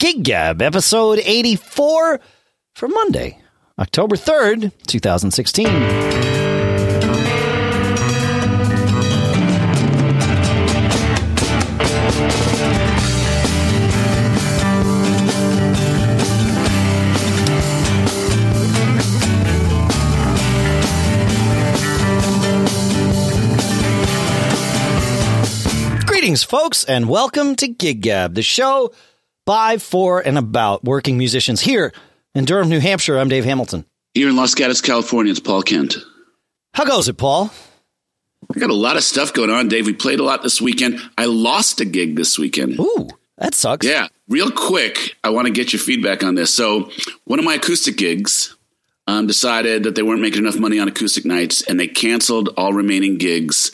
Gig Gab, episode 84 for Monday, October 3rd, 2016. Greetings, folks, and welcome to Gig Gab, the show by, for, and about working musicians here in Durham, New Hampshire. I'm Dave Hamilton. Here in Los Gatos, California, it's Paul Kent. How goes it, Paul? I got a lot of stuff going on, Dave. We played a lot this weekend. I lost a gig this weekend. Ooh, that sucks. Yeah, real quick, I want to get your feedback on this. So, one of my acoustic gigs um, decided that they weren't making enough money on acoustic nights, and they canceled all remaining gigs.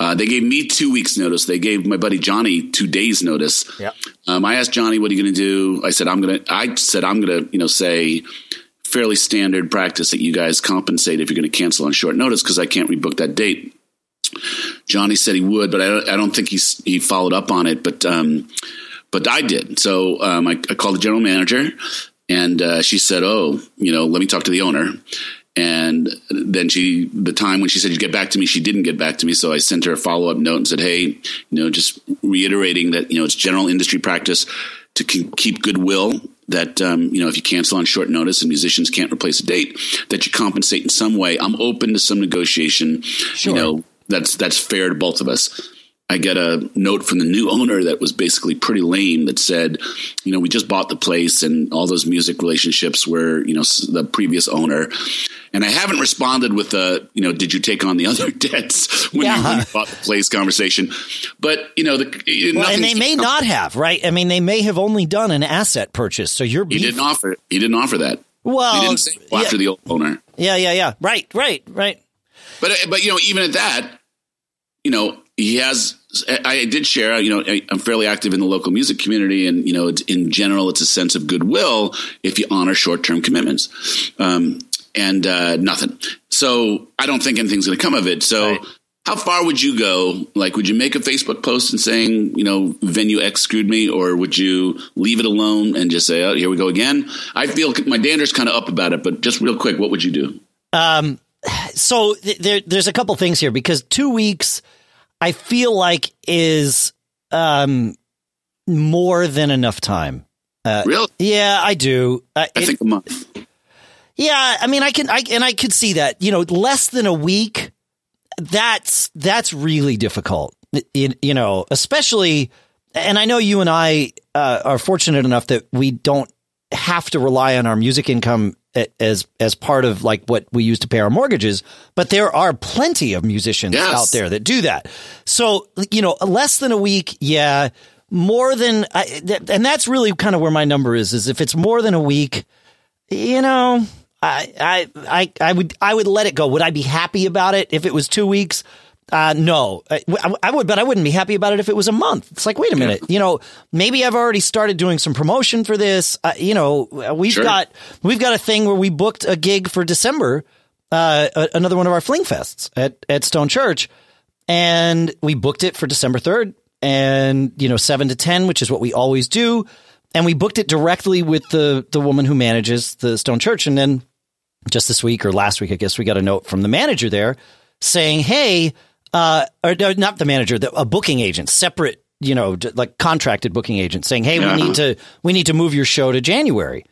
Uh, they gave me two weeks' notice. They gave my buddy Johnny two days' notice. Yeah. Um, I asked Johnny, "What are you going to do?" I said, "I'm going to." I said, "I'm going to," you know, say fairly standard practice that you guys compensate if you're going to cancel on short notice because I can't rebook that date. Johnny said he would, but I, I don't think he's he followed up on it. But um, but I did. So um, I, I called the general manager, and uh, she said, "Oh, you know, let me talk to the owner." And then she, the time when she said, you get back to me, she didn't get back to me. So I sent her a follow up note and said, Hey, you know, just reiterating that, you know, it's general industry practice to keep goodwill that, um, you know, if you cancel on short notice and musicians can't replace a date, that you compensate in some way. I'm open to some negotiation, Sure. you know, that's, that's fair to both of us. I get a note from the new owner that was basically pretty lame that said, you know, we just bought the place and all those music relationships were, you know, the previous owner. And I haven't responded with the, you know, did you take on the other debts when Yeah. you bought the place conversation? But, you know, the, Well, and they may not have, right? I mean, they may have only done an asset purchase. So you're He didn't offer. He didn't offer that. Well, he didn't say after the old owner. yeah, yeah, yeah. Right, right, right. But uh, but you know, even at that, you know, he has. I did share. You know, I- I'm fairly active in the local music community, and you know, it's, in general, it's a sense of goodwill if you honor short term commitments. Um, and uh, nothing. So I don't think anything's going to come of it. So. Right. How far would you go? Like, would you make a Facebook post and saying, you know, venue X screwed me, or would you leave it alone and just say, oh, here we go again? I feel my dander's kind of up about it, but just real quick, what would you do? Um, so th- there, there's a couple things here because two weeks, I feel like is um more than enough time. Uh, Really? Yeah, I do. Uh, I it- think a month. yeah, I mean, I can, I and I could see that. You know, less than a week. That's that's really difficult. You, you know, especially, and I know you and I uh, are fortunate enough that we don't have to rely on our music income as as part of like what we use to pay our mortgages. But there are plenty of musicians Yes. out there that do that. So you know, less than a week, yeah. More than, I, and that's really kind of where my number is. Is if it's more than a week, you know, I, I, I, I would, I would let it go. Would I be happy about it if it was two weeks? Uh, no, I, I would, but I wouldn't be happy about it if it was a month. It's like, wait a minute, you know, maybe I've already started doing some promotion for this. Uh, you know, we've Sure. got, we've got a thing where we booked a gig for December, uh, another one of our fling fests at, at Stone Church. And we booked it for December 3rd and, you know, seven to 10, which is what we always do. And we booked it directly with the, the woman who manages the Stone Church. And then just this week or last week, I guess we got a note from the manager there saying, Hey, uh, or no, not the manager, the, a booking agent, separate, you know, like contracted booking agent saying, Hey, Yeah. we need to, we need to move your show to January.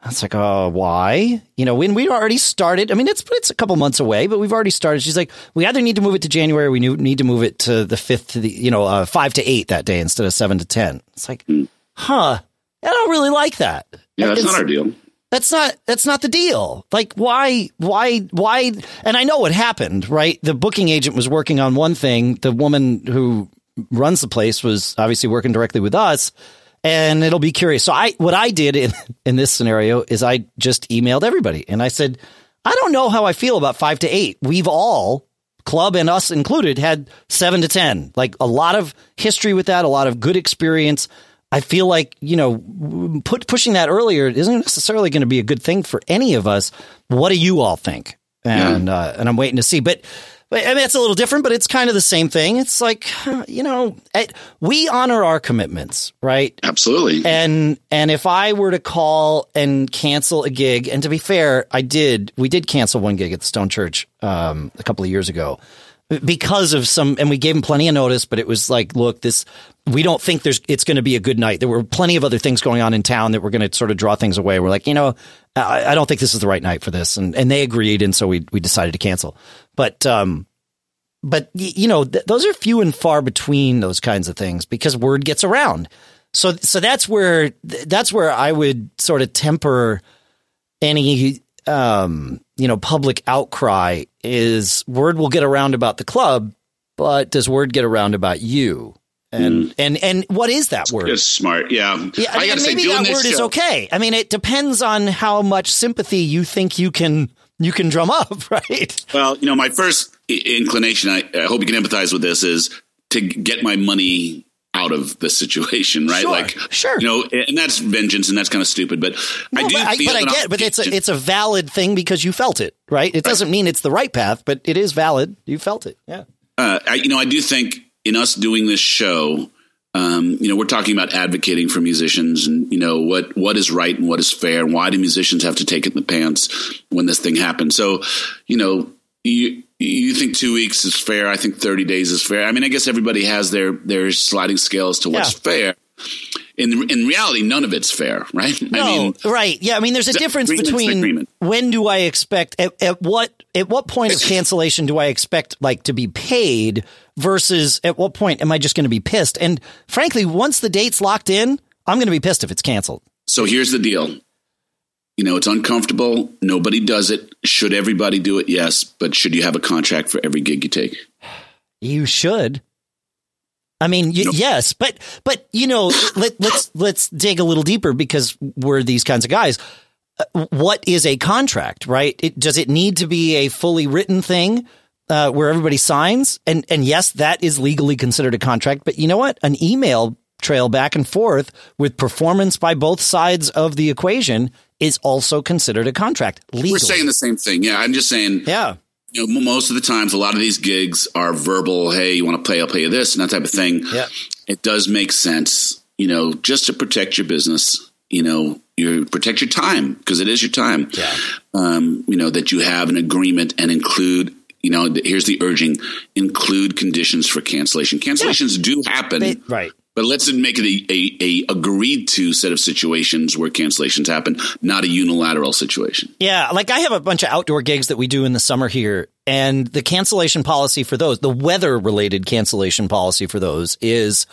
I was like, oh, why? You know, when we already started, I mean, it's it's a couple months away, but we've already started. She's like, we either need to move it to January, or we need to move it to the fifth to the, you know, uh, five to eight that day instead of seven to ten. It's like, huh? I don't really like that. Yeah, that's It's- not our deal. That's not that's not the deal. Like why why why and I know what happened, right? The booking agent was working on one thing, the woman who runs the place was obviously working directly with us and it'll be curious. So I what I did in in this scenario is I just emailed everybody and I said, "I don't know how I feel about 5 to 8. We've all club and us included had 7 to 10. Like a lot of history with that, a lot of good experience. I feel like, you know, put pushing that earlier isn't necessarily going to be a good thing for any of us. What do you all think? And uh, and I'm waiting to see. But But I mean, it's a little different, but it's kind of the same thing. It's like, you know, we honor our commitments, right? Absolutely. And and if I were to call and cancel a gig, and to be fair, I did. We did cancel one gig at the Stone Church um, a couple of years ago because of some, and we gave him plenty of notice. But it was like, look, this we don't think there's it's going to be a good night. There were plenty of other things going on in town that were going to sort of draw things away. We're like, you know, I, I, don't think this is the right night for this, and and they agreed, and so we we decided to cancel. But um, but you know, th- those are few and far between those kinds of things because word gets around. So so that's where that's where I would sort of temper any um you know public outcry is word will get around about the club, but does word get around about you? And mm. and and what is that word? It's smart, yeah. Yeah, I, mean, maybe say, that word show. is okay. I mean, it depends on how much sympathy you think you can you can drum up, right? Well, you know, my first inclination, I, I hope you can empathize with this, is to get my money out of the situation, right? Sure, like, sure, you know, and that's vengeance, and that's kind of stupid. But no, I do, but I, but I get, but it's a it's a valid thing because you felt it, right? It doesn't mean it's the right path, but it is valid. You felt it, yeah. Uh, I, you know, I do think in us doing this show, um, you know, we're talking about advocating for musicians and, you know, what, what is right and what is fair and why do musicians have to take it in the pants when this thing happens? So, you know, you, you think two weeks is fair. I think 30 days is fair. I mean, I guess everybody has their, their sliding scales to what's yeah. fair in in reality, none of it's fair, right? No, I mean, right? Yeah, I mean, there's a difference between when do I expect at, at, what at what point of cancellation do I expect like to be paid versus at what point am I just going to be pissed? And frankly, once the date's locked in, I'm going to be pissed if it's canceled. So here's the deal. You know, it's uncomfortable. Nobody does it. Should everybody do it? Yes. But should you have a contract for every gig you take? You should. I mean, y- nope. yes, but but you know, let, let's let's dig a little deeper because we're these kinds of guys. Uh, what is a contract, right? It, does it need to be a fully written thing uh, where everybody signs? And and yes, that is legally considered a contract. But you know what? An email trail back and forth with performance by both sides of the equation is also considered a contract. Legally. We're saying the same thing. Yeah, I'm just saying. Yeah you know, most of the times, a lot of these gigs are verbal. Hey, you want to play? I'll play you this and that type of thing. Yeah. It does make sense, you know, just to protect your business. You know, you protect your time because it is your time. Yeah. Um, you know that you have an agreement and include. You know, here's the urging: include conditions for cancellation. Cancellations yeah. do happen, they, right? But let's make it a, a, a, agreed to set of situations where cancellations happen, not a unilateral situation. Yeah, like I have a bunch of outdoor gigs that we do in the summer here, and the cancellation policy for those, the weather related cancellation policy for those is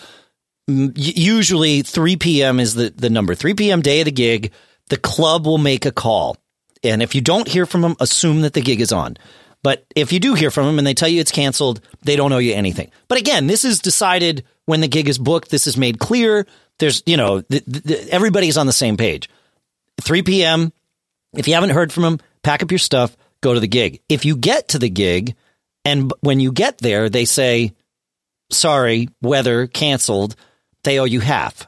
mm, usually 3 p.m. is the, the number. 3 p.m. day of the gig, the club will make a call. And if you don't hear from them, assume that the gig is on. But if you do hear from them and they tell you it's canceled, they don't owe you anything. But again, this is decided when the gig is booked. This is made clear. There's, you know, the, the, everybody's on the same page. 3 p.m. If you haven't heard from them, pack up your stuff, go to the gig. If you get to the gig and when you get there, they say, sorry, weather canceled, they owe you half.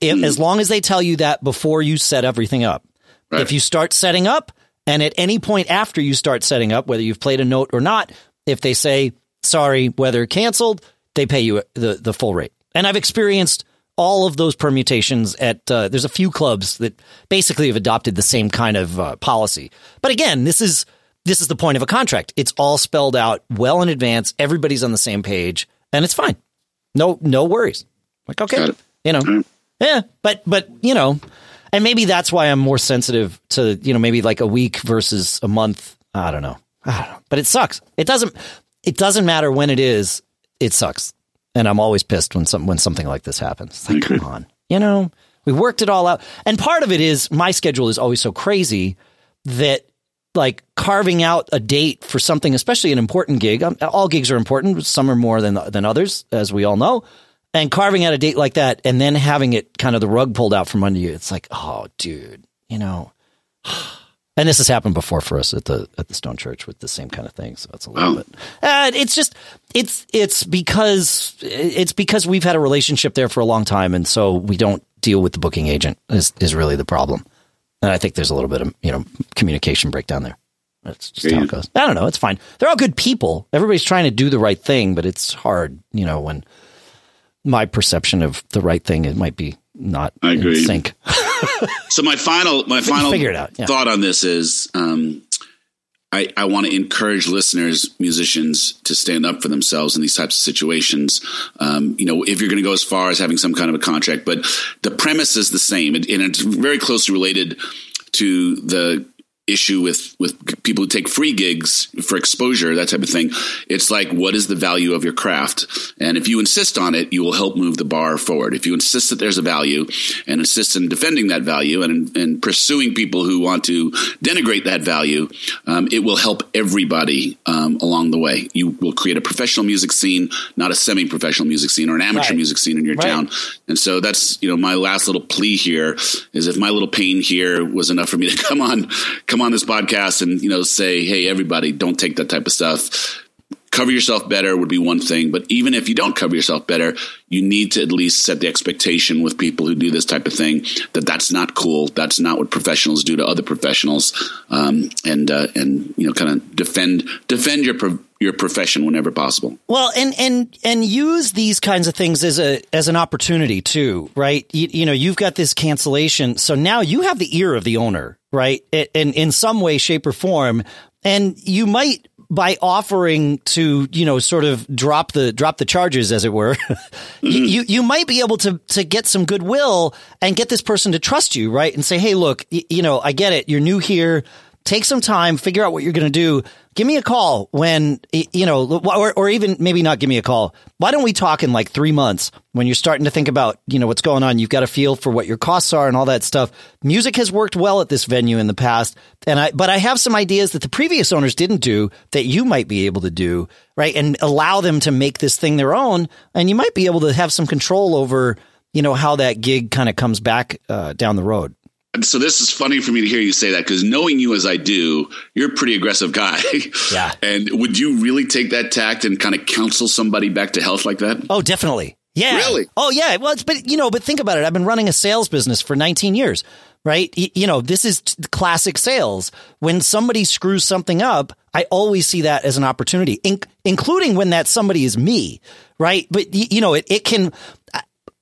If, mm. As long as they tell you that before you set everything up. Right. If you start setting up, and at any point after you start setting up, whether you've played a note or not, if they say, sorry, weather canceled, they pay you the, the full rate. And I've experienced all of those permutations at, uh, there's a few clubs that basically have adopted the same kind of uh, policy. But again, this is, this is the point of a contract. It's all spelled out well in advance. Everybody's on the same page and it's fine. No, no worries. Like, okay, you know, yeah, but, but, you know, and maybe that's why I'm more sensitive to, you know, maybe like a week versus a month. I don't know. I don't know. But it sucks. It doesn't it doesn't matter when it is, it sucks. And I'm always pissed when some when something like this happens. It's like, come on. You know, we worked it all out. And part of it is my schedule is always so crazy that like carving out a date for something, especially an important gig. Um, all gigs are important. Some are more than than others, as we all know and carving out a date like that and then having it kind of the rug pulled out from under you it's like oh dude you know and this has happened before for us at the at the stone church with the same kind of thing so it's a little bit uh, it's just it's it's because it's because we've had a relationship there for a long time and so we don't deal with the booking agent is is really the problem and i think there's a little bit of you know communication breakdown there That's just how it goes. I don't know. It's fine. They're all good people. Everybody's trying to do the right thing, but it's hard, you know, when my perception of the right thing it might be not I agree. in sync. so my final my final figure it out, yeah. thought on this is um, I, I want to encourage listeners, musicians, to stand up for themselves in these types of situations. Um, you know, if you're going to go as far as having some kind of a contract, but the premise is the same, and, and it's very closely related to the issue with with people who take free gigs for exposure that type of thing. It's like what is the value of your craft? And if you insist on it you will help move the bar forward. If you insist that there's a value and insist in defending that value and, and pursuing people who want to denigrate that value um, it will help everybody um, along the way. You will create a professional music scene not a semi-professional music scene or an amateur Right. music scene in your Right. town. And so that's you know my last little plea here is if my little pain here was enough for me to come on come on this podcast and you know say hey everybody don't take that type of stuff. Cover yourself better would be one thing. But even if you don't cover yourself better you need to at least set the expectation with people who do this type of thing that that's not cool. That's not what professionals do to other professionals um, and uh, and you know kind of defend defend your pro- your profession whenever possible. Well, and and and use these kinds of things as a as an opportunity too, right? You, you know, you've got this cancellation, so now you have the ear of the owner, right? It- In in some way, shape, or form, and you might by offering to you know sort of drop the drop the charges as it were you, mm-hmm. you you might be able to to get some goodwill and get this person to trust you right? And say hey look y- you know i get it. You're new here take some time figure out what you're going to do. Give me a call when you know or, or even maybe not give me a call. Why don't we talk in like three months when you're starting to think about you know what's going on? You've got a feel for what your costs are and all that stuff. Music has worked well at this venue in the past and i but i have some ideas that the previous owners didn't do that you might be able to do right and allow them to make this thing their own and you might be able to have some control over you know how that gig kind of comes back uh, down the road so this is funny for me to hear you say that because knowing you as I do, you're a pretty aggressive guy. Yeah. And would you really take that tact and kind of counsel somebody back to health like that? Oh, definitely. Yeah. Really? Oh, yeah. Well, it's, but you know, but think about it. I've been running a sales business for 19 years, right? Y- you know, this is t- classic sales. When somebody screws something up, I always see that as an opportunity, in- including when that somebody is me, right? But y- you know, it, it can,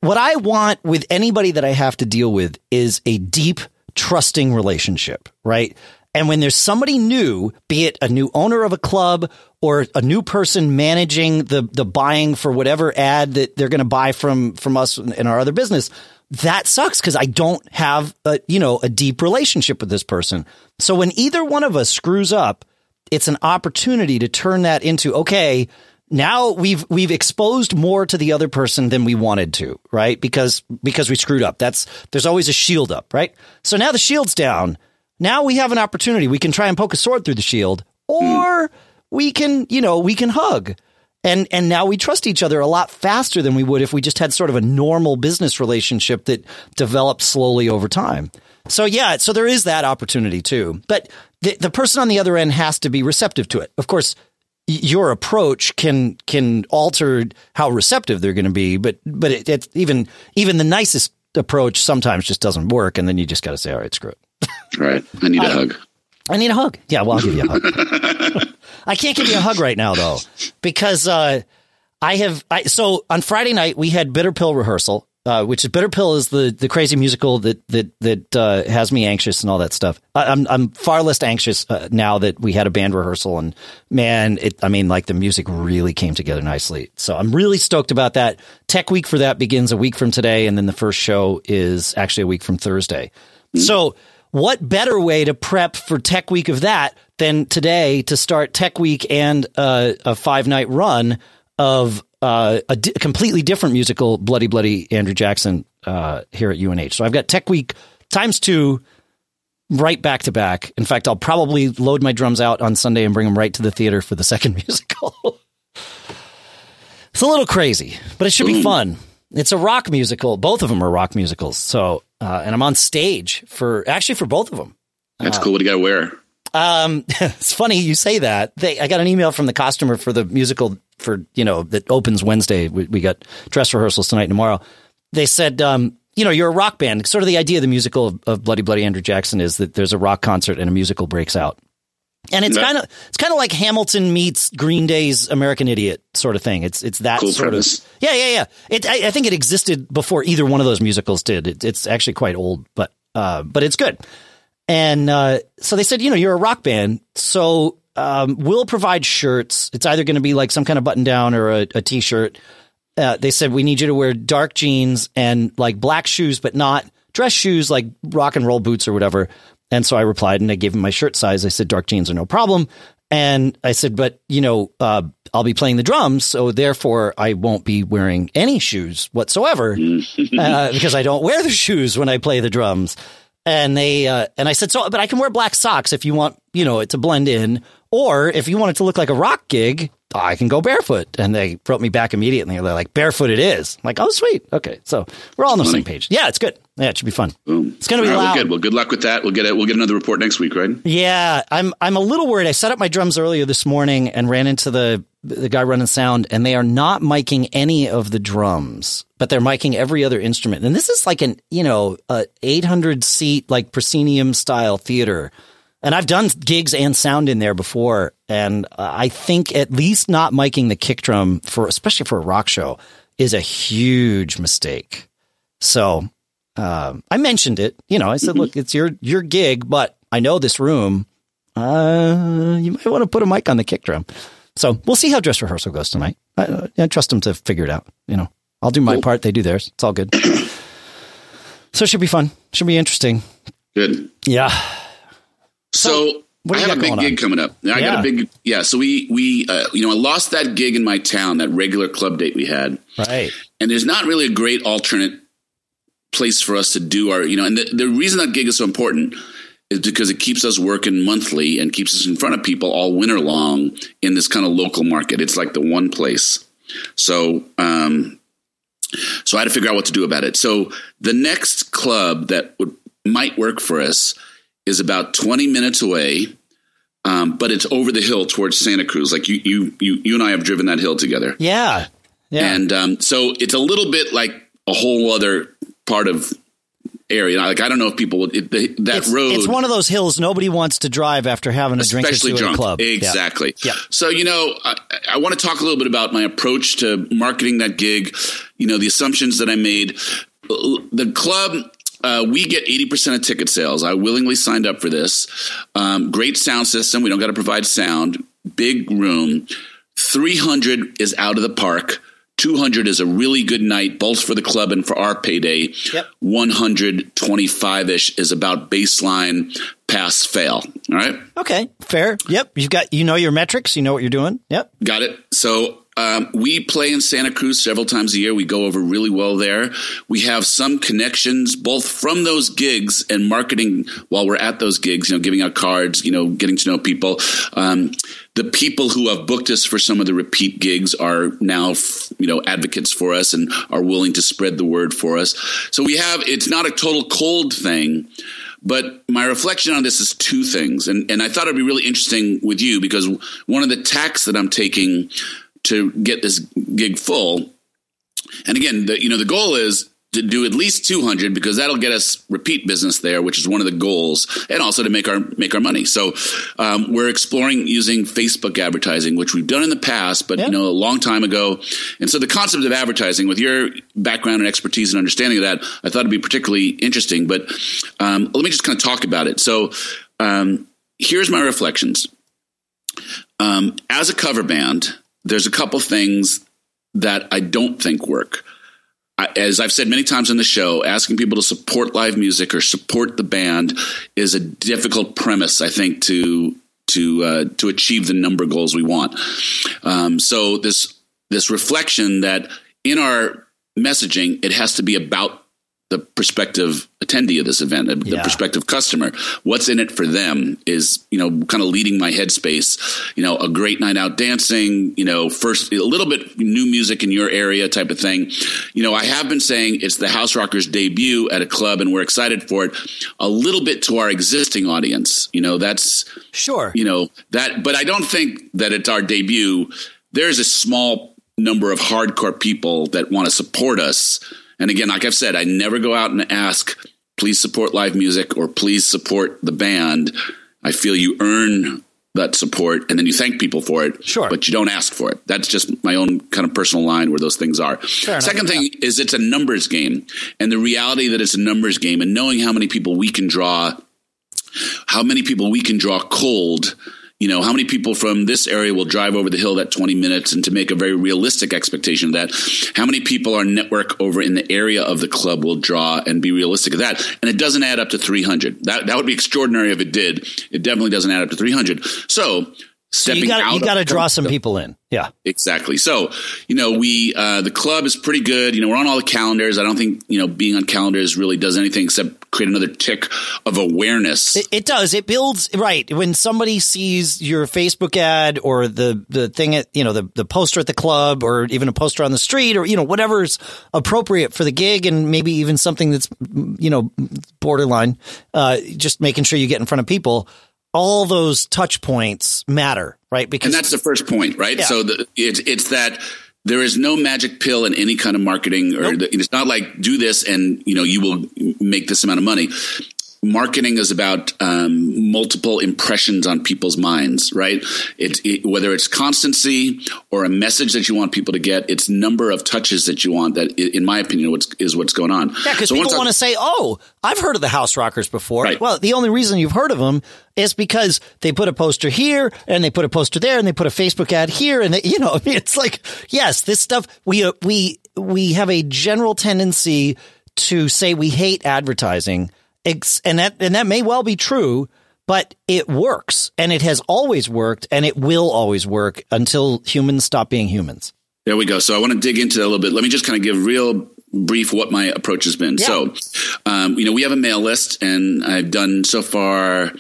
what I want with anybody that I have to deal with is a deep, trusting relationship, right? And when there's somebody new, be it a new owner of a club or a new person managing the the buying for whatever ad that they're going to buy from from us in our other business, that sucks because I don't have a you know a deep relationship with this person. So when either one of us screws up, it's an opportunity to turn that into okay now we've we've exposed more to the other person than we wanted to right? Because because we screwed up. That's there's always a shield up right? So now the shield's down. Now we have an opportunity. We can try and poke a sword through the shield or we can you know we can hug. And and now we trust each other a lot faster than we would if we just had sort of a normal business relationship that developed slowly over time. So yeah so there is that opportunity too. But the, the person on the other end has to be receptive to it. Of course your approach can can alter how receptive they're going to be but but it, it's even even the nicest approach sometimes just doesn't work and then you just got to say all right screw it Right. I need a hug. I need a hug. Yeah, well, I'll give you a hug. I can't give you a hug right now though, because uh, I have. I, so on Friday night we had Bitter Pill rehearsal, uh, which is Bitter Pill is the the crazy musical that that that uh, has me anxious and all that stuff. I, I'm I'm far less anxious uh, now that we had a band rehearsal and man, it. I mean, like the music really came together nicely. So I'm really stoked about that. Tech Week for that begins a week from today, and then the first show is actually a week from Thursday. So what better way to prep for Tech Week of that than today to start Tech Week and uh, a five night run of uh, a di- completely different musical, Bloody Bloody Andrew Jackson, uh, here at UNH. So I've got Tech Week times two right back to back. In fact, I'll probably load my drums out on Sunday and bring them right to the theater for the second musical. it's a little crazy, but it should be fun. It's a rock musical. Both of them are rock musicals. So, uh, and I'm on stage for actually for both of them. That's cool. What do you got to wear? Um, it's funny you say that. They, I got an email from the costumer for the musical for you know that opens Wednesday. We, we got dress rehearsals tonight and tomorrow. They said, um, you know, you're a rock band. Sort of the idea of the musical of, of Bloody Bloody Andrew Jackson is that there's a rock concert and a musical breaks out. And it's Yeah. kind of it's kind of like Hamilton meets Green Day's American Idiot sort of thing. It's it's that Cool sort premise. of yeah yeah yeah. It I, I think it existed before either one of those musicals did. It, it's actually quite old, but uh, but it's good. And uh, so they said, you know, you're a rock band, so um, we'll provide shirts. It's either going to be like some kind of button down or a, a t-shirt. Uh, they said we need you to wear dark jeans and like black shoes, but not dress shoes like rock and roll boots or whatever. And so I replied and I gave him my shirt size. I said dark jeans are no problem. And I said, but you know, uh, I'll be playing the drums, so therefore I won't be wearing any shoes whatsoever uh, because I don't wear the shoes when I play the drums. And they uh, and I said, so, but I can wear black socks if you want, you know, it to blend in, or if you want it to look like a rock gig, I can go barefoot. And they wrote me back immediately. They're like, barefoot it is. I'm like, oh, sweet. Okay, so we're all on the same page. Yeah, it's good. Yeah, it should be fun. Boom. It's gonna be All right, well, good. Well, good luck with that. We'll get it. We'll get another report next week, right? Yeah, I'm I'm a little worried. I set up my drums earlier this morning and ran into the the guy running sound, and they are not miking any of the drums, but they're miking every other instrument. And this is like an you know a 800 seat like proscenium style theater. And I've done gigs and sound in there before, and I think at least not miking the kick drum for especially for a rock show is a huge mistake. So um, I mentioned it. You know, I said, "Look, it's your your gig, but I know this room. Uh, you might want to put a mic on the kick drum." So we'll see how dress rehearsal goes tonight. I, I trust them to figure it out. You know, I'll do my Cool. part; they do theirs. It's all good. so it should be fun. Should be interesting. Good. Yeah. So, I have a big gig on? coming up. I Yeah. got a big yeah. So we we uh, you know I lost that gig in my town, that regular club date we had, Right. and there's not really a great alternate place for us to do our you know. And the, the reason that gig is so important is because it keeps us working monthly and keeps us in front of people all winter long in this kind of local market. It's like the one place. So um, so I had to figure out what to do about it. So the next club that would might work for us is about 20 minutes away, um, but it's over the hill towards Santa Cruz. Like you, you, you, you and I have driven that hill together, Yeah. Yeah. and um, so it's a little bit like a whole other part of area. Like I don't know if people would it, the, that it's, road. it's one of those hills nobody wants to drive after having a drink or especially two drunk. at a club. Yeah. Exactly. Yeah. So you know, I, I want to talk a little bit about my approach to marketing that gig. You know, the assumptions that I made. The club. Uh, we get 80% of ticket sales. I willingly signed up for this. Um, great sound system. We don't got to provide sound. Big room. 300 is out of the park. 200 is a really good night, both for the club and for our payday. Yep. 125 ish is about baseline pass fail. All right. Okay. Fair. Yep. You've got you know your metrics. You know what you're doing. Yep. Got it. So um, we play in Santa Cruz several times a year. We go over really well there. We have some connections both from those gigs and marketing while we're at those gigs. You know, giving out cards. You know, getting to know people. Um, the people who have booked us for some of the repeat gigs are now, you know, advocates for us and are willing to spread the word for us. So we have. It's not a total cold thing. But my reflection on this is two things. And, and I thought it'd be really interesting with you because one of the tacks that I'm taking to get this gig full, and again, the, you know, the goal is to do at least 200 because that'll get us repeat business there, which is one of the goals, and also to make our make our money. So um, we're exploring using Facebook advertising, which we've done in the past, but Yeah. you know, a long time ago. And so the concept of advertising, with your background and expertise and understanding of that, I thought it'd be particularly interesting. But um, let me just kind of talk about it. So um, here's my reflections. Um, as a cover band, there's a couple things that I don't think work. I, as I've said many times in the show, asking people to support live music or support the band is a difficult premise. I think to to uh, to achieve the number goals we want. Um, so this this reflection that in our messaging, it has to be about the prospective attendee of this event, the Yeah. prospective customer. What's in it for them is, you know, kind of leading my headspace. You know, a great night out dancing, you know, first a little bit new music in your area type of thing. You know, I have been saying it's the House Rockers debut at a club and we're excited for it a little bit to our existing audience. You know, that's Sure. you know that but i don't think that it's our debut there's a small number of hardcore people that want to support us and again like i've said i never go out and ask please support live music or please support the band i feel you earn that support and then you thank people for it. Sure. But you don't ask for it. That's just my own kind of personal line where those things are. Second thing yeah. is it's a numbers game. And the reality that it's a numbers game and knowing how many people we can draw, how many people we can draw cold you know, how many people from this area will drive over the hill that 20 minutes and to make a very realistic expectation of that, how many people our network over in the area of the club will draw and be realistic of that. And it doesn't add up to 300. That, that would be extraordinary if it did. It definitely doesn't add up to 300. So stepping so you gotta, You got to draw some people in. Yeah, exactly. So, you know, we, uh, the club is pretty good. You know, we're on all the calendars. I don't think, you know, being on calendars really does anything except create another tick of awareness. It, it does. It builds, right. When somebody sees your Facebook ad or the, the thing at, you know, the, the poster at the club or even a poster on the street or, you know, whatever's appropriate for the gig and maybe even something that's, you know, borderline, uh, just making sure you get in front of people all those touch points matter, right? Because and that's the first point, right? Yeah. So the, it's it's that there is no magic pill in any kind of marketing, or nope. the, it's not like do this and you know you will make this amount of money marketing is about um, multiple impressions on people's minds, right? It's it, whether it's constancy or a message that you want people to get, it's number of touches that you want. That, in my opinion, what's, is what's going on. Yeah, because so people want to say, "Oh, I've heard of the House Rockers before." Right. Well, the only reason you've heard of them is because they put a poster here and they put a poster there and they put a Facebook ad here, and they, you know, it's like, yes, this stuff we uh, we we have a general tendency to say we hate advertising and that and that may well be true, but it works and it has always worked and it will always work until humans stop being humans. There we go. So I want to dig into that a little bit. Let me just kind of give real brief what my approach has been. Yeah. So, um, you know, we have a mail list and I've done so far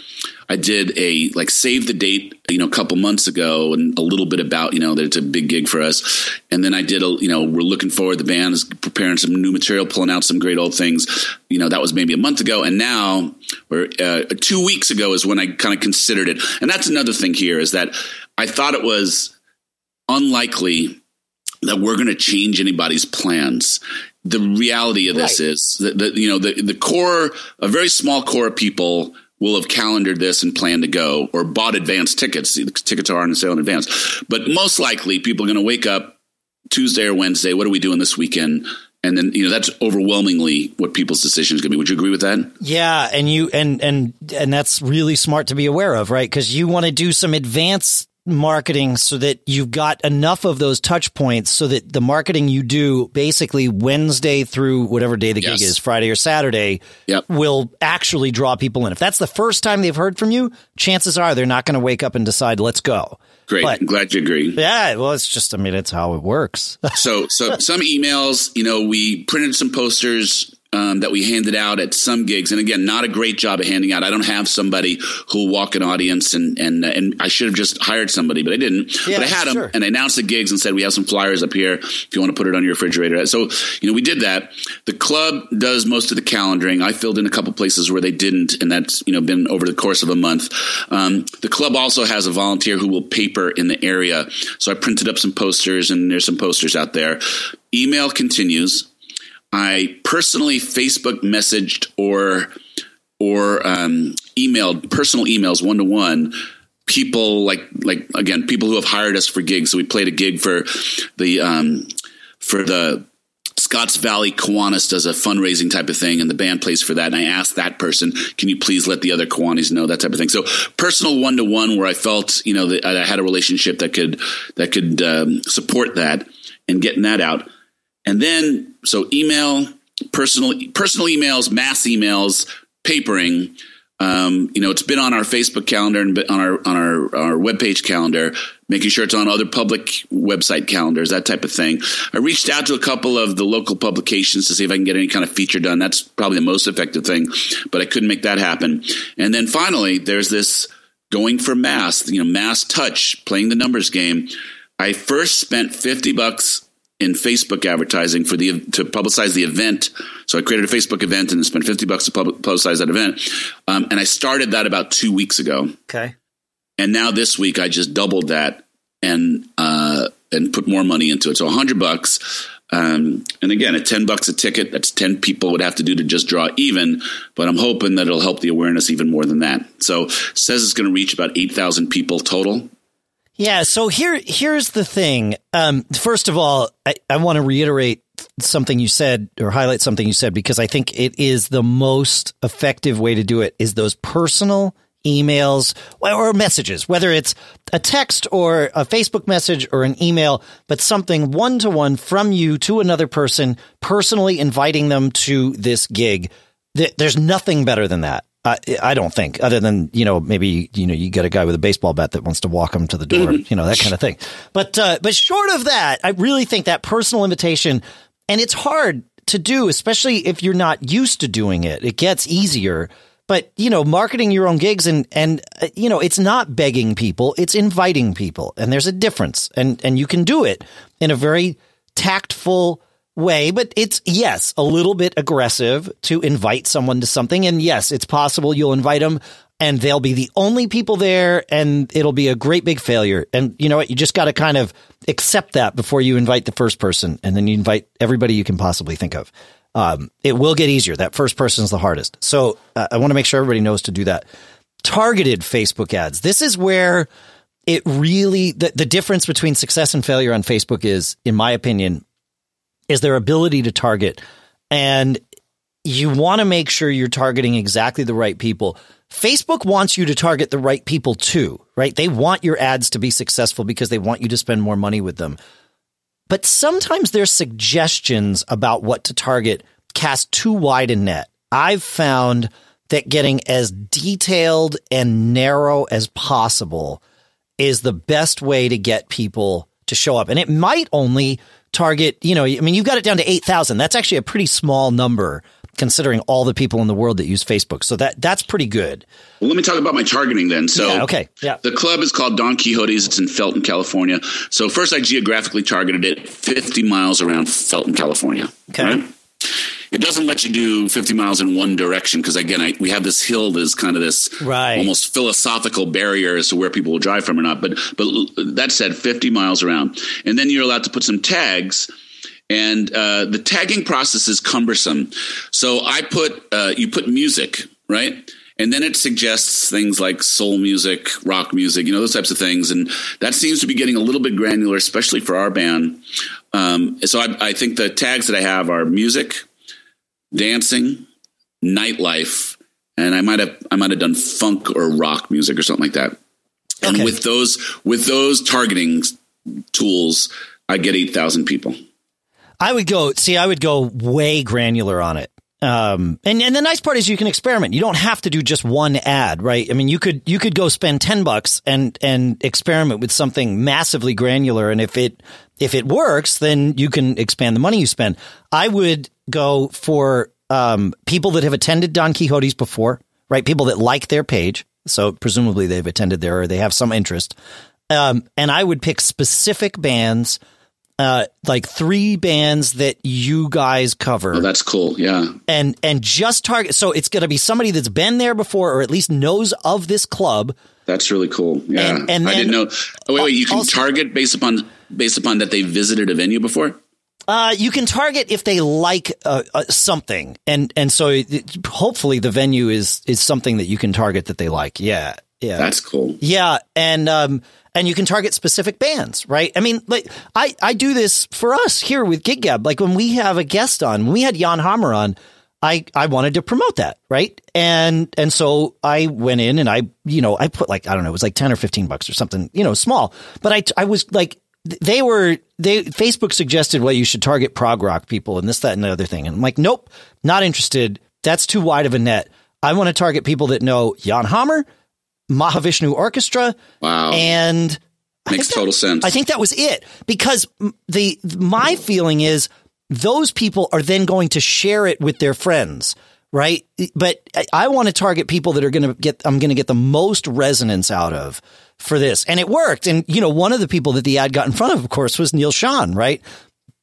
I did a like save the date, you know, a couple months ago and a little bit about, you know, that it's a big gig for us. And then I did a, you know, we're looking forward. The band is preparing some new material, pulling out some great old things. You know, that was maybe a month ago. And now or uh, two weeks ago is when I kind of considered it. And that's another thing here is that I thought it was unlikely that we're going to change anybody's plans. The reality of this right. is that, that, you know, the, the core, a very small core of people will have calendared this and planned to go or bought advance tickets. The tickets are on sale in advance. But most likely people are going to wake up Tuesday or Wednesday. What are we doing this weekend? And then, you know, that's overwhelmingly what people's decision is going to be. Would you agree with that? Yeah. And you, and, and, and that's really smart to be aware of, right? Cause you want to do some advance marketing so that you've got enough of those touch points so that the marketing you do basically Wednesday through whatever day the yes. gig is, Friday or Saturday, yep. will actually draw people in. If that's the first time they've heard from you, chances are they're not going to wake up and decide, let's go. Great. But, glad you agree. Yeah. Well, it's just, I mean, it's how it works. so, so some emails, you know, we printed some posters um, that we handed out at some gigs, and again, not a great job of handing out. I don't have somebody who'll walk an audience, and and and I should have just hired somebody, but I didn't. Yeah, but I had them, and I announced the gigs and said we have some flyers up here if you want to put it on your refrigerator. So you know, we did that. The club does most of the calendaring. I filled in a couple places where they didn't, and that's you know been over the course of a month. Um, the club also has a volunteer who will paper in the area, so I printed up some posters, and there's some posters out there. Email continues I personally Facebook messaged or or um, emailed personal emails one to one people like like again people who have hired us for gigs. So we played a gig for the um, for the Scotts Valley Kiwanis does a fundraising type of thing, and the band plays for that. And I asked that person, "Can you please let the other Kiwanis know that type of thing?" So personal one to one, where I felt you know that I had a relationship that could that could um, support that and getting that out. And then, so email, personal, personal emails, mass emails, papering. Um, you know, it's been on our Facebook calendar and on our on our our webpage calendar, making sure it's on other public website calendars, that type of thing. I reached out to a couple of the local publications to see if I can get any kind of feature done. That's probably the most effective thing, but I couldn't make that happen. And then finally, there's this going for mass, you know, mass touch, playing the numbers game. I first spent 50 bucks in Facebook advertising for the to publicize the event. So I created a Facebook event and spent fifty bucks to publicize that event. Um, and I started that about two weeks ago. Okay. And now this week I just doubled that and uh, and put more money into it. So hundred bucks. Um, and again, at 10 bucks a ticket, that's 10 people would have to do to just draw even, but I'm hoping that it'll help the awareness even more than that. So says it's going to reach about 8,000 people total. Yeah. So here, here's the thing. Um, first of all, I, I want to reiterate something you said or highlight something you said because I think it is the most effective way to do it is those personal emails or messages, whether it's a text or a Facebook message or an email, but something one to one from you to another person, personally inviting them to this gig. There's nothing better than that. I, I don't think, other than you know maybe you know you get a guy with a baseball bat that wants to walk him to the door, you know that kind of thing. But uh, but short of that, I really think that personal invitation, and it's hard to do, especially if you're not used to doing it. It gets easier but you know, marketing your own gigs and and uh, you know, it's not begging people, it's inviting people, and there's a difference, and and you can do it in a very tactful way, but it's yes, a little bit aggressive to invite someone to something, and yes, it's possible you'll invite them and they'll be the only people there and it'll be a great big failure. And you know what? You just got to kind of accept that before you invite the first person and then you invite everybody you can possibly think of um, it will get easier. That first person is the hardest. So uh, I want to make sure everybody knows to do that. Targeted Facebook ads. This is where it really the, the difference between success and failure on Facebook is, in my opinion, is their ability to target. And you want to make sure you're targeting exactly the right people. Facebook wants you to target the right people too, right? They want your ads to be successful because they want you to spend more money with them but sometimes their suggestions about what to target cast too wide a net. I've found that getting as detailed and narrow as possible is the best way to get people to show up. And it might only target, you know, I mean, you've got it down to 8,000. That's actually a pretty small number considering all the people in the world that use Facebook. So that that's pretty good. Well, let me talk about my targeting then. So, yeah, okay, yeah. The club is called Don Quixote's. It's in Felton, California. So first, I geographically targeted it 50 miles around Felton, California. Okay. Right? It doesn't let you do 50 miles in one direction because again, I, we have this hill that's kind of this right. almost philosophical barrier as to where people will drive from or not. But but that said, 50 miles around, and then you're allowed to put some tags and uh, the tagging process is cumbersome. So I put uh, you put music right, and then it suggests things like soul music, rock music, you know those types of things, and that seems to be getting a little bit granular, especially for our band. Um, so I, I think the tags that I have are music, dancing, nightlife, and I might have I might have done funk or rock music or something like that. And okay. with those with those targeting tools, I get eight thousand people. I would go see. I would go way granular on it. Um, and and the nice part is you can experiment. You don't have to do just one ad, right? I mean, you could you could go spend ten bucks and and experiment with something massively granular, and if it if it works, then you can expand the money you spend. I would go for um, people that have attended Don Quixote's before, right? People that like their page, so presumably they've attended there or they have some interest. Um, and I would pick specific bands uh, like three bands that you guys cover. Oh, that's cool. Yeah. And and just target so it's going to be somebody that's been there before or at least knows of this club. That's really cool. Yeah. And, and I didn't know. Oh, wait, wait, you can also, target based upon based upon that they visited a venue before? Uh, you can target if they like uh, uh, something, and and so it, hopefully the venue is is something that you can target that they like. Yeah, yeah, that's cool. Yeah, and um, and you can target specific bands, right? I mean, like I, I do this for us here with Gig Gab. Like when we have a guest on, when we had Jan Hammer on, I, I wanted to promote that, right? And and so I went in and I, you know, I put like I don't know, it was like 10 or 15 bucks or something, you know, small. But I I was like they were they Facebook suggested well you should target prog rock people and this that and the other thing. And I'm like, "Nope, not interested. That's too wide of a net. I want to target people that know Jan Hammer Mahavishnu Orchestra. Wow. And makes total that, sense. I think that was it because the my feeling is those people are then going to share it with their friends, right? But I want to target people that are going to get I'm going to get the most resonance out of for this. And it worked. And you know, one of the people that the ad got in front of of course was Neal Schon, right?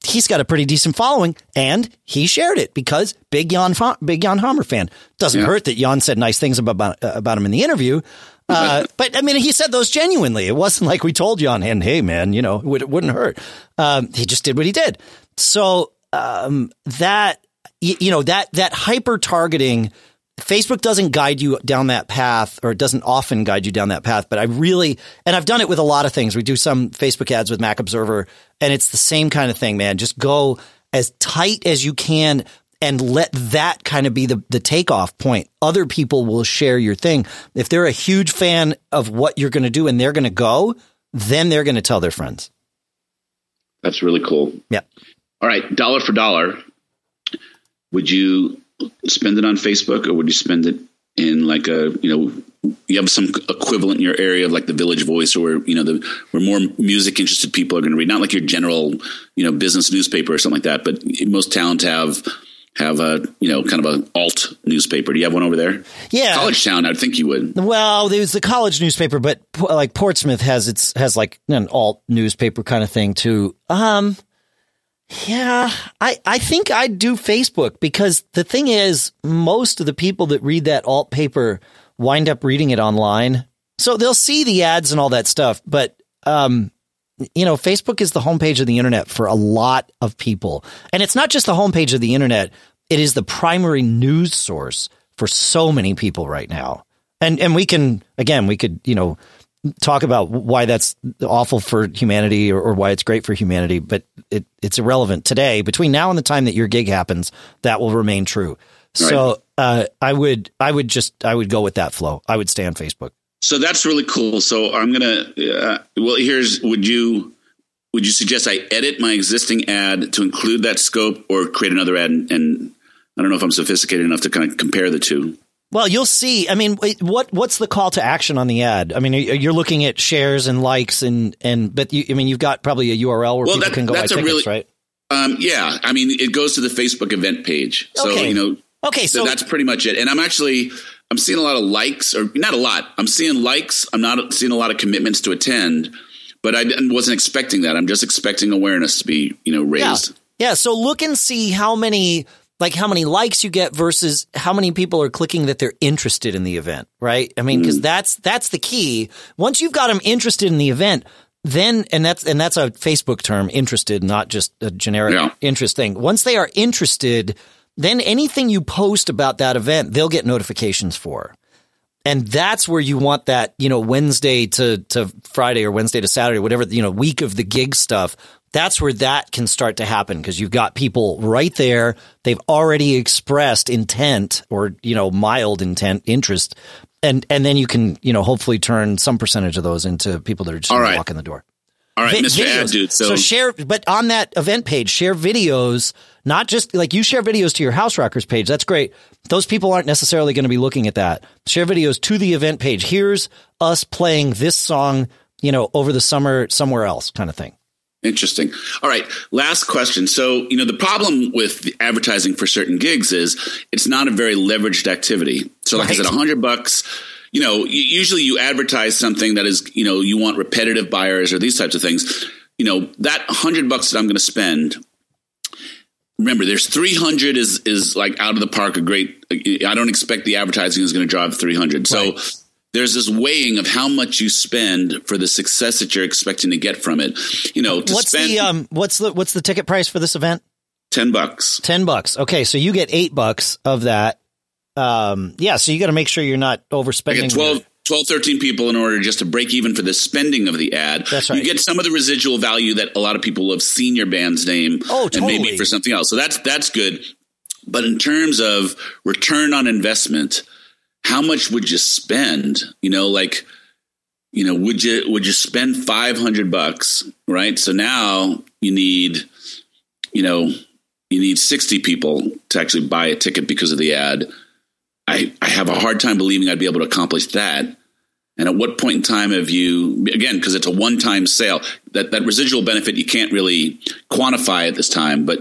He's got a pretty decent following and he shared it because big Jan big Jan Hammer fan. Doesn't yeah. hurt that Jan said nice things about about him in the interview. Uh, but I mean, he said those genuinely. It wasn't like we told Jan, and hey, man, you know, it, would, not hurt. Um, he just did what he did. So um, that you know that that hyper targeting Facebook doesn't guide you down that path or it doesn't often guide you down that path, but I really, and I've done it with a lot of things. We do some Facebook ads with Mac Observer and it's the same kind of thing, man. Just go as tight as you can and let that kind of be the, the takeoff point. Other people will share your thing. If they're a huge fan of what you're going to do and they're going to go, then they're going to tell their friends. That's really cool. Yeah. All right. Dollar for dollar. Would you spend it on Facebook or would you spend it in like a, you know, you have some equivalent in your area of like the Village Voice, or where you know the where more music interested people are going to read, not like your general you know business newspaper or something like that. But most towns have have a you know kind of an alt newspaper. Do you have one over there? Yeah, College Town. I would think you would. Well, there's the college newspaper, but like Portsmouth has its has like an alt newspaper kind of thing too. Um, yeah, I I think I'd do Facebook because the thing is, most of the people that read that alt paper wind up reading it online, so they'll see the ads and all that stuff. But um, you know, Facebook is the homepage of the internet for a lot of people. And it's not just the homepage of the internet, it is the primary news source for so many people right now. And and we can again, we could, you know, talk about why that's awful for humanity or, or why it's great for humanity, but it, it's irrelevant today. Between now and the time that your gig happens, that will remain true. Right. So uh, I would I would just I would go with that flow. I would stay on Facebook. So that's really cool. So I'm gonna. Uh, well, here's. Would you would you suggest I edit my existing ad to include that scope, or create another ad? And, and I don't know if I'm sophisticated enough to kind of compare the two. Well, you'll see. I mean, what what's the call to action on the ad? I mean, you're looking at shares and likes and and but you, I mean, you've got probably a URL where well, people that, can go buy tickets, really, right? Um, yeah, I mean, it goes to the Facebook event page. So okay. you know, okay, so, so that's pretty much it. And I'm actually I'm seeing a lot of likes, or not a lot. I'm seeing likes. I'm not seeing a lot of commitments to attend, but I wasn't expecting that. I'm just expecting awareness to be, you know, raised. Yeah. yeah. So look and see how many, like how many likes you get versus how many people are clicking that they're interested in the event, right? I mean, because mm. that's that's the key. Once you've got them interested in the event, then and that's and that's a Facebook term, interested, not just a generic yeah. interest thing. Once they are interested then anything you post about that event, they'll get notifications for. And that's where you want that, you know, Wednesday to, to Friday or Wednesday to Saturday, whatever, you know, week of the gig stuff. That's where that can start to happen because you've got people right there. They've already expressed intent or, you know, mild intent, interest. And, and then you can, you know, hopefully turn some percentage of those into people that are just right. walking the door. All right, Vi- Mr. Videos. Ad, dude. So. so share, but on that event page, share videos, not just like you share videos to your House Rockers page. That's great. Those people aren't necessarily going to be looking at that. Share videos to the event page. Here's us playing this song, you know, over the summer somewhere else kind of thing. Interesting. All right. Last question. So, you know, the problem with advertising for certain gigs is it's not a very leveraged activity. So, like right. I said, a hundred bucks you know, usually you advertise something that is, you know, you want repetitive buyers or these types of things. You know, that hundred bucks that I'm going to spend. Remember, there's 300 is is like out of the park. A great. I don't expect the advertising is going to drive 300. Right. There's this weighing of how much you spend for the success that you're expecting to get from it. You know, what's spend, the um, what's the what's the ticket price for this event? Ten bucks. Ten bucks. Okay, so you get eight bucks of that, um, yeah, so you got to make sure you're not overspending. 12, 12, 13 people in order just to break even for the spending of the ad. That's right. You get some of the residual value that a lot of people have seen your band's name. Oh, totally. And maybe for something else. So that's, that's good. But in terms of return on investment, how much would you spend? You know, like, you know, would you, would you spend 500 bucks? Right. So now you need, you know, you need 60 people to actually buy a ticket because of the ad I, I have a hard time believing I'd be able to accomplish that. And at what point in time have you, again, because it's a one time sale, that, that residual benefit you can't really quantify at this time, but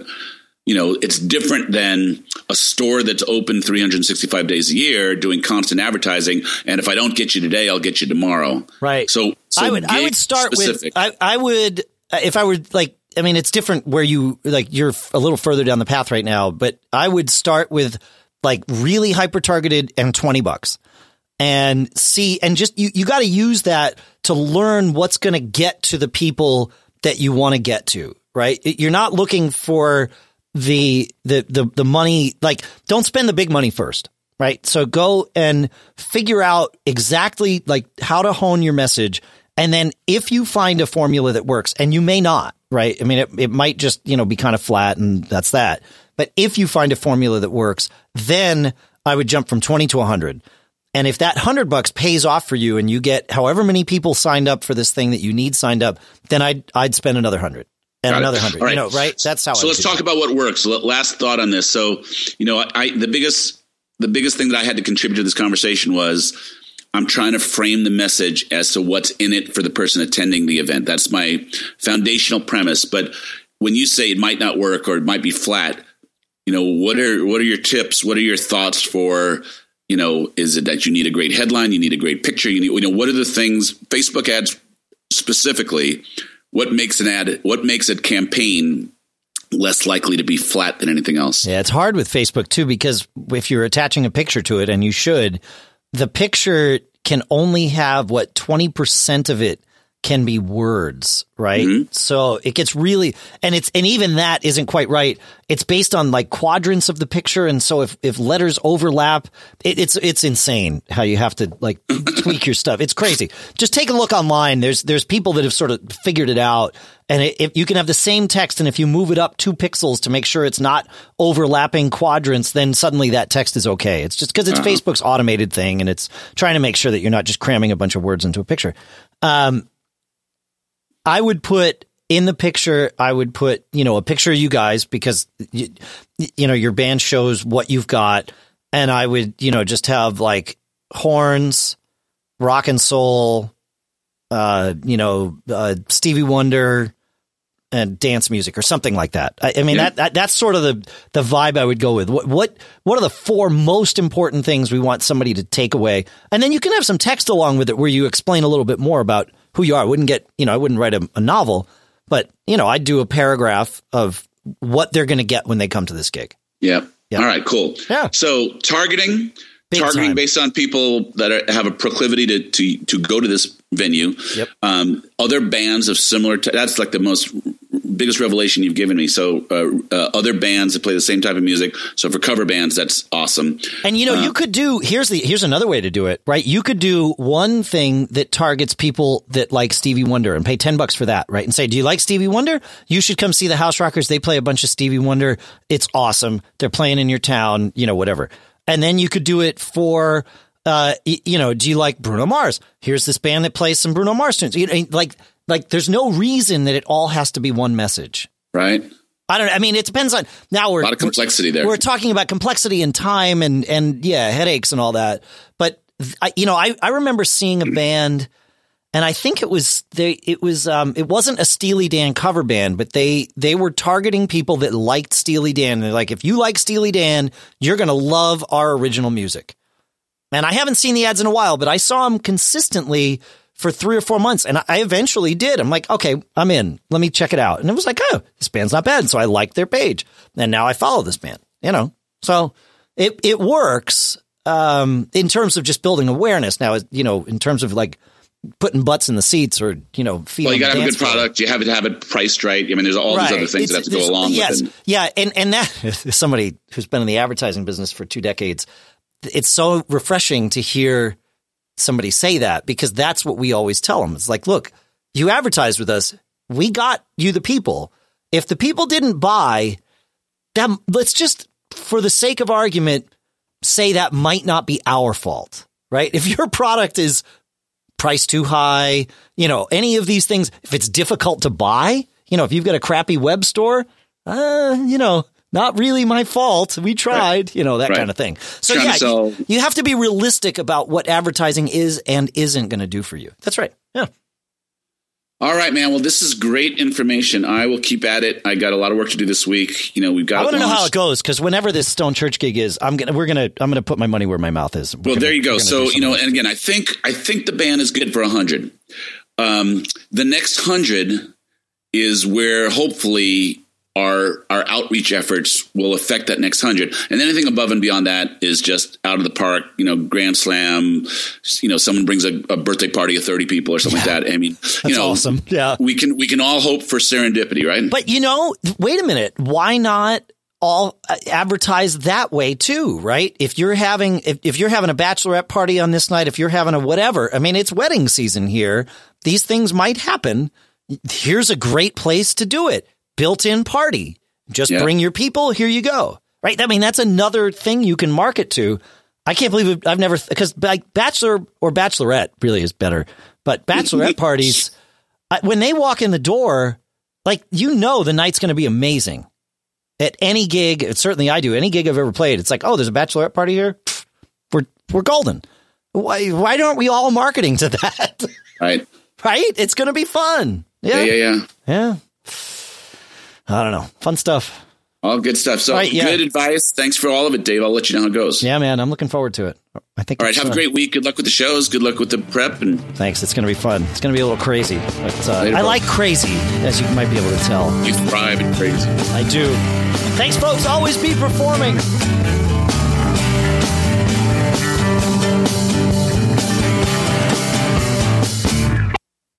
you know, it's different than a store that's open 365 days a year doing constant advertising. And if I don't get you today, I'll get you tomorrow. Right. So, so I would, I would start specific. with, I, I would, uh, if I were like, I mean, it's different where you, like, you're a little further down the path right now, but I would start with like really hyper targeted and 20 bucks and see and just you, you got to use that to learn what's going to get to the people that you want to get to right? You're not looking for the the the the money like don't spend the big money first, right? So go and figure out exactly like how to hone your message and then if you find a formula that works and you may not, right? I mean it it might just, you know, be kind of flat and that's that. But if you find a formula that works, then I would jump from 20 to 100. And if that 100 bucks pays off for you and you get however many people signed up for this thing that you need signed up, then I'd I'd spend another 100 and Got it. another 100. All You know, right? That's how So I let's talk it. about what works. Last thought on this. So, you know, I the biggest the biggest thing that I had to contribute to this conversation was I'm trying to frame the message as to what's in it for the person attending the event. That's my foundational premise. But when you say it might not work or it might be flat, you know, what are what are your tips? What are your thoughts for you know, is it that you need a great headline, you need a great picture, you need you know, what are the things Facebook ads specifically, what makes an ad what makes a campaign less likely to be flat than anything else? Yeah, it's hard with Facebook too because if you're attaching a picture to it, and you should, the picture can only have what 20% of it can be words, right? Mm-hmm. So it gets really, and it's, and even that isn't quite right. It's based on like quadrants of the picture. And so if, if letters overlap, it, it's, it's insane how you have to like tweak your stuff. It's crazy. Just take a look online. There's, there's people that have sort of figured it out. And it, if you can have the same text, and if you move it up two pixels to make sure it's not overlapping quadrants, then suddenly that text is okay. It's just because it's Facebook's automated thing, and it's trying to make sure that you're not just cramming a bunch of words into a picture. Um, I would put in the picture, I would put, you know, a picture of you guys because, you, you know, your band shows what you've got. And I would, you know, just have like horns, rock and soul, uh, you know, uh, Stevie Wonder and dance music or something like that. I, I mean, Yeah. that, that, that's sort of the, the vibe I would go with. What, what, what are the four most important things we want somebody to take away? And then you can have some text along with it where you explain a little bit more about who you are. I wouldn't get, you know, I wouldn't write a, a novel, but you know, I'd do a paragraph of what they're going to get when they come to this gig. Yeah. Yeah. All right, cool. Yeah. So targeting, Big targeting time. based on people that are, have a proclivity to, to to go to this venue. Yep. Um, other bands of similar. T- that's like the most biggest revelation you've given me. So uh, uh, other bands that play the same type of music. So for cover bands, that's awesome. And you know, you could do here's the here's another way to do it, right? You could do one thing that targets people that like Stevie Wonder and pay 10 bucks for that, right? And say, "Do you like Stevie Wonder? You should come see the House Rockers. They play a bunch of Stevie Wonder. It's awesome. They're playing in your town, you know, whatever." And then you could do it for uh you know, do you like Bruno Mars? Here's this band that plays some Bruno Mars tunes. You know, like like there's no reason that it all has to be one message. Right. I don't I mean, it depends on now we're A lot of complexity there. we're talking about complexity and time and and yeah, headaches and all that. But I, you know, I I remember seeing a band, and I think it was they it was um it wasn't a Steely Dan cover band, but they they were targeting people that liked Steely Dan. They're like, if you like Steely Dan, you're gonna love our original music. And I haven't seen the ads in a while, but I saw them consistently for three or four months, and I eventually did. I'm like, okay, I'm in. Let me check it out. And it was like, oh, this band's not bad. So I liked their page, and now I follow this band. You know, so it it works um, in terms of just building awareness. Now, you know, in terms of like putting butts in the seats or you know, feet Well, you got to have a good product. You have to have it priced right. I mean, there's all these other things that have to go along yes, with it. Yeah, and and that somebody who's been in the advertising business for two decades, it's so refreshing to hear somebody say that because that's what we always tell them. It's like, look, you advertised with us, we got you the people. If the people didn't buy, that let's just for the sake of argument say that might not be our fault, right? If your product is price too high, you know, any of these things, if it's difficult to buy, you know, if you've got a crappy web store, uh, you know, not really my fault. We tried, you know, that Right. kind of thing. So yeah, you, you have to be realistic about what advertising is and isn't going to do for you. That's right. Yeah. All right, man. Well, this is great information. I will keep at it. I got a lot of work to do this week. You know, we've got. I want to know how it goes because whenever this Stone Church gig is, I'm gonna we're gonna I'm gonna put my money where my mouth is. We're Well, gonna- there you go. So you know, and again, I think I think the band is good for a hundred. Um, the next hundred is where hopefully our our outreach efforts will affect that next hundred. And anything above and beyond that is just out of the park. You know, grand slam. You know, someone brings a, a birthday party of thirty people or something yeah. like that. I mean, That's you know, awesome. Yeah, we can we can all hope for serendipity, right? But you know, wait a minute. Why not? all uh, advertise that way too, right? If you're having if, if you're having a bachelorette party on this night, if you're having a whatever, I mean, it's wedding season here. These things might happen. Here's a great place to do it. Built-in party. Just yeah. bring your people. Here you go. Right? I mean, that's another thing you can market to. I can't believe it, I've never because like bachelor or bachelorette really is better, but bachelorette parties when they walk in the door, like you know the night's going to be amazing at any gig, certainly I do, any gig I've ever played, it's like, oh, there's a bachelorette party here. We're we're golden. Why why aren't we all marketing to that? Right. right? It's going to be fun. Yeah. yeah, yeah, yeah. Yeah. I don't know. Fun stuff. All good stuff. So right, yeah. good advice. Thanks for all of it, Dave. I'll let you know how it goes. Yeah, man. I'm looking forward to it. I think. All right. Have uh, a great week. Good luck with the shows. Good luck with the prep. And thanks. It's going to be fun. It's going to be a little crazy, but uh, I like crazy, as you might be able to tell. You thrive in crazy. I do. Thanks, folks. Always be performing.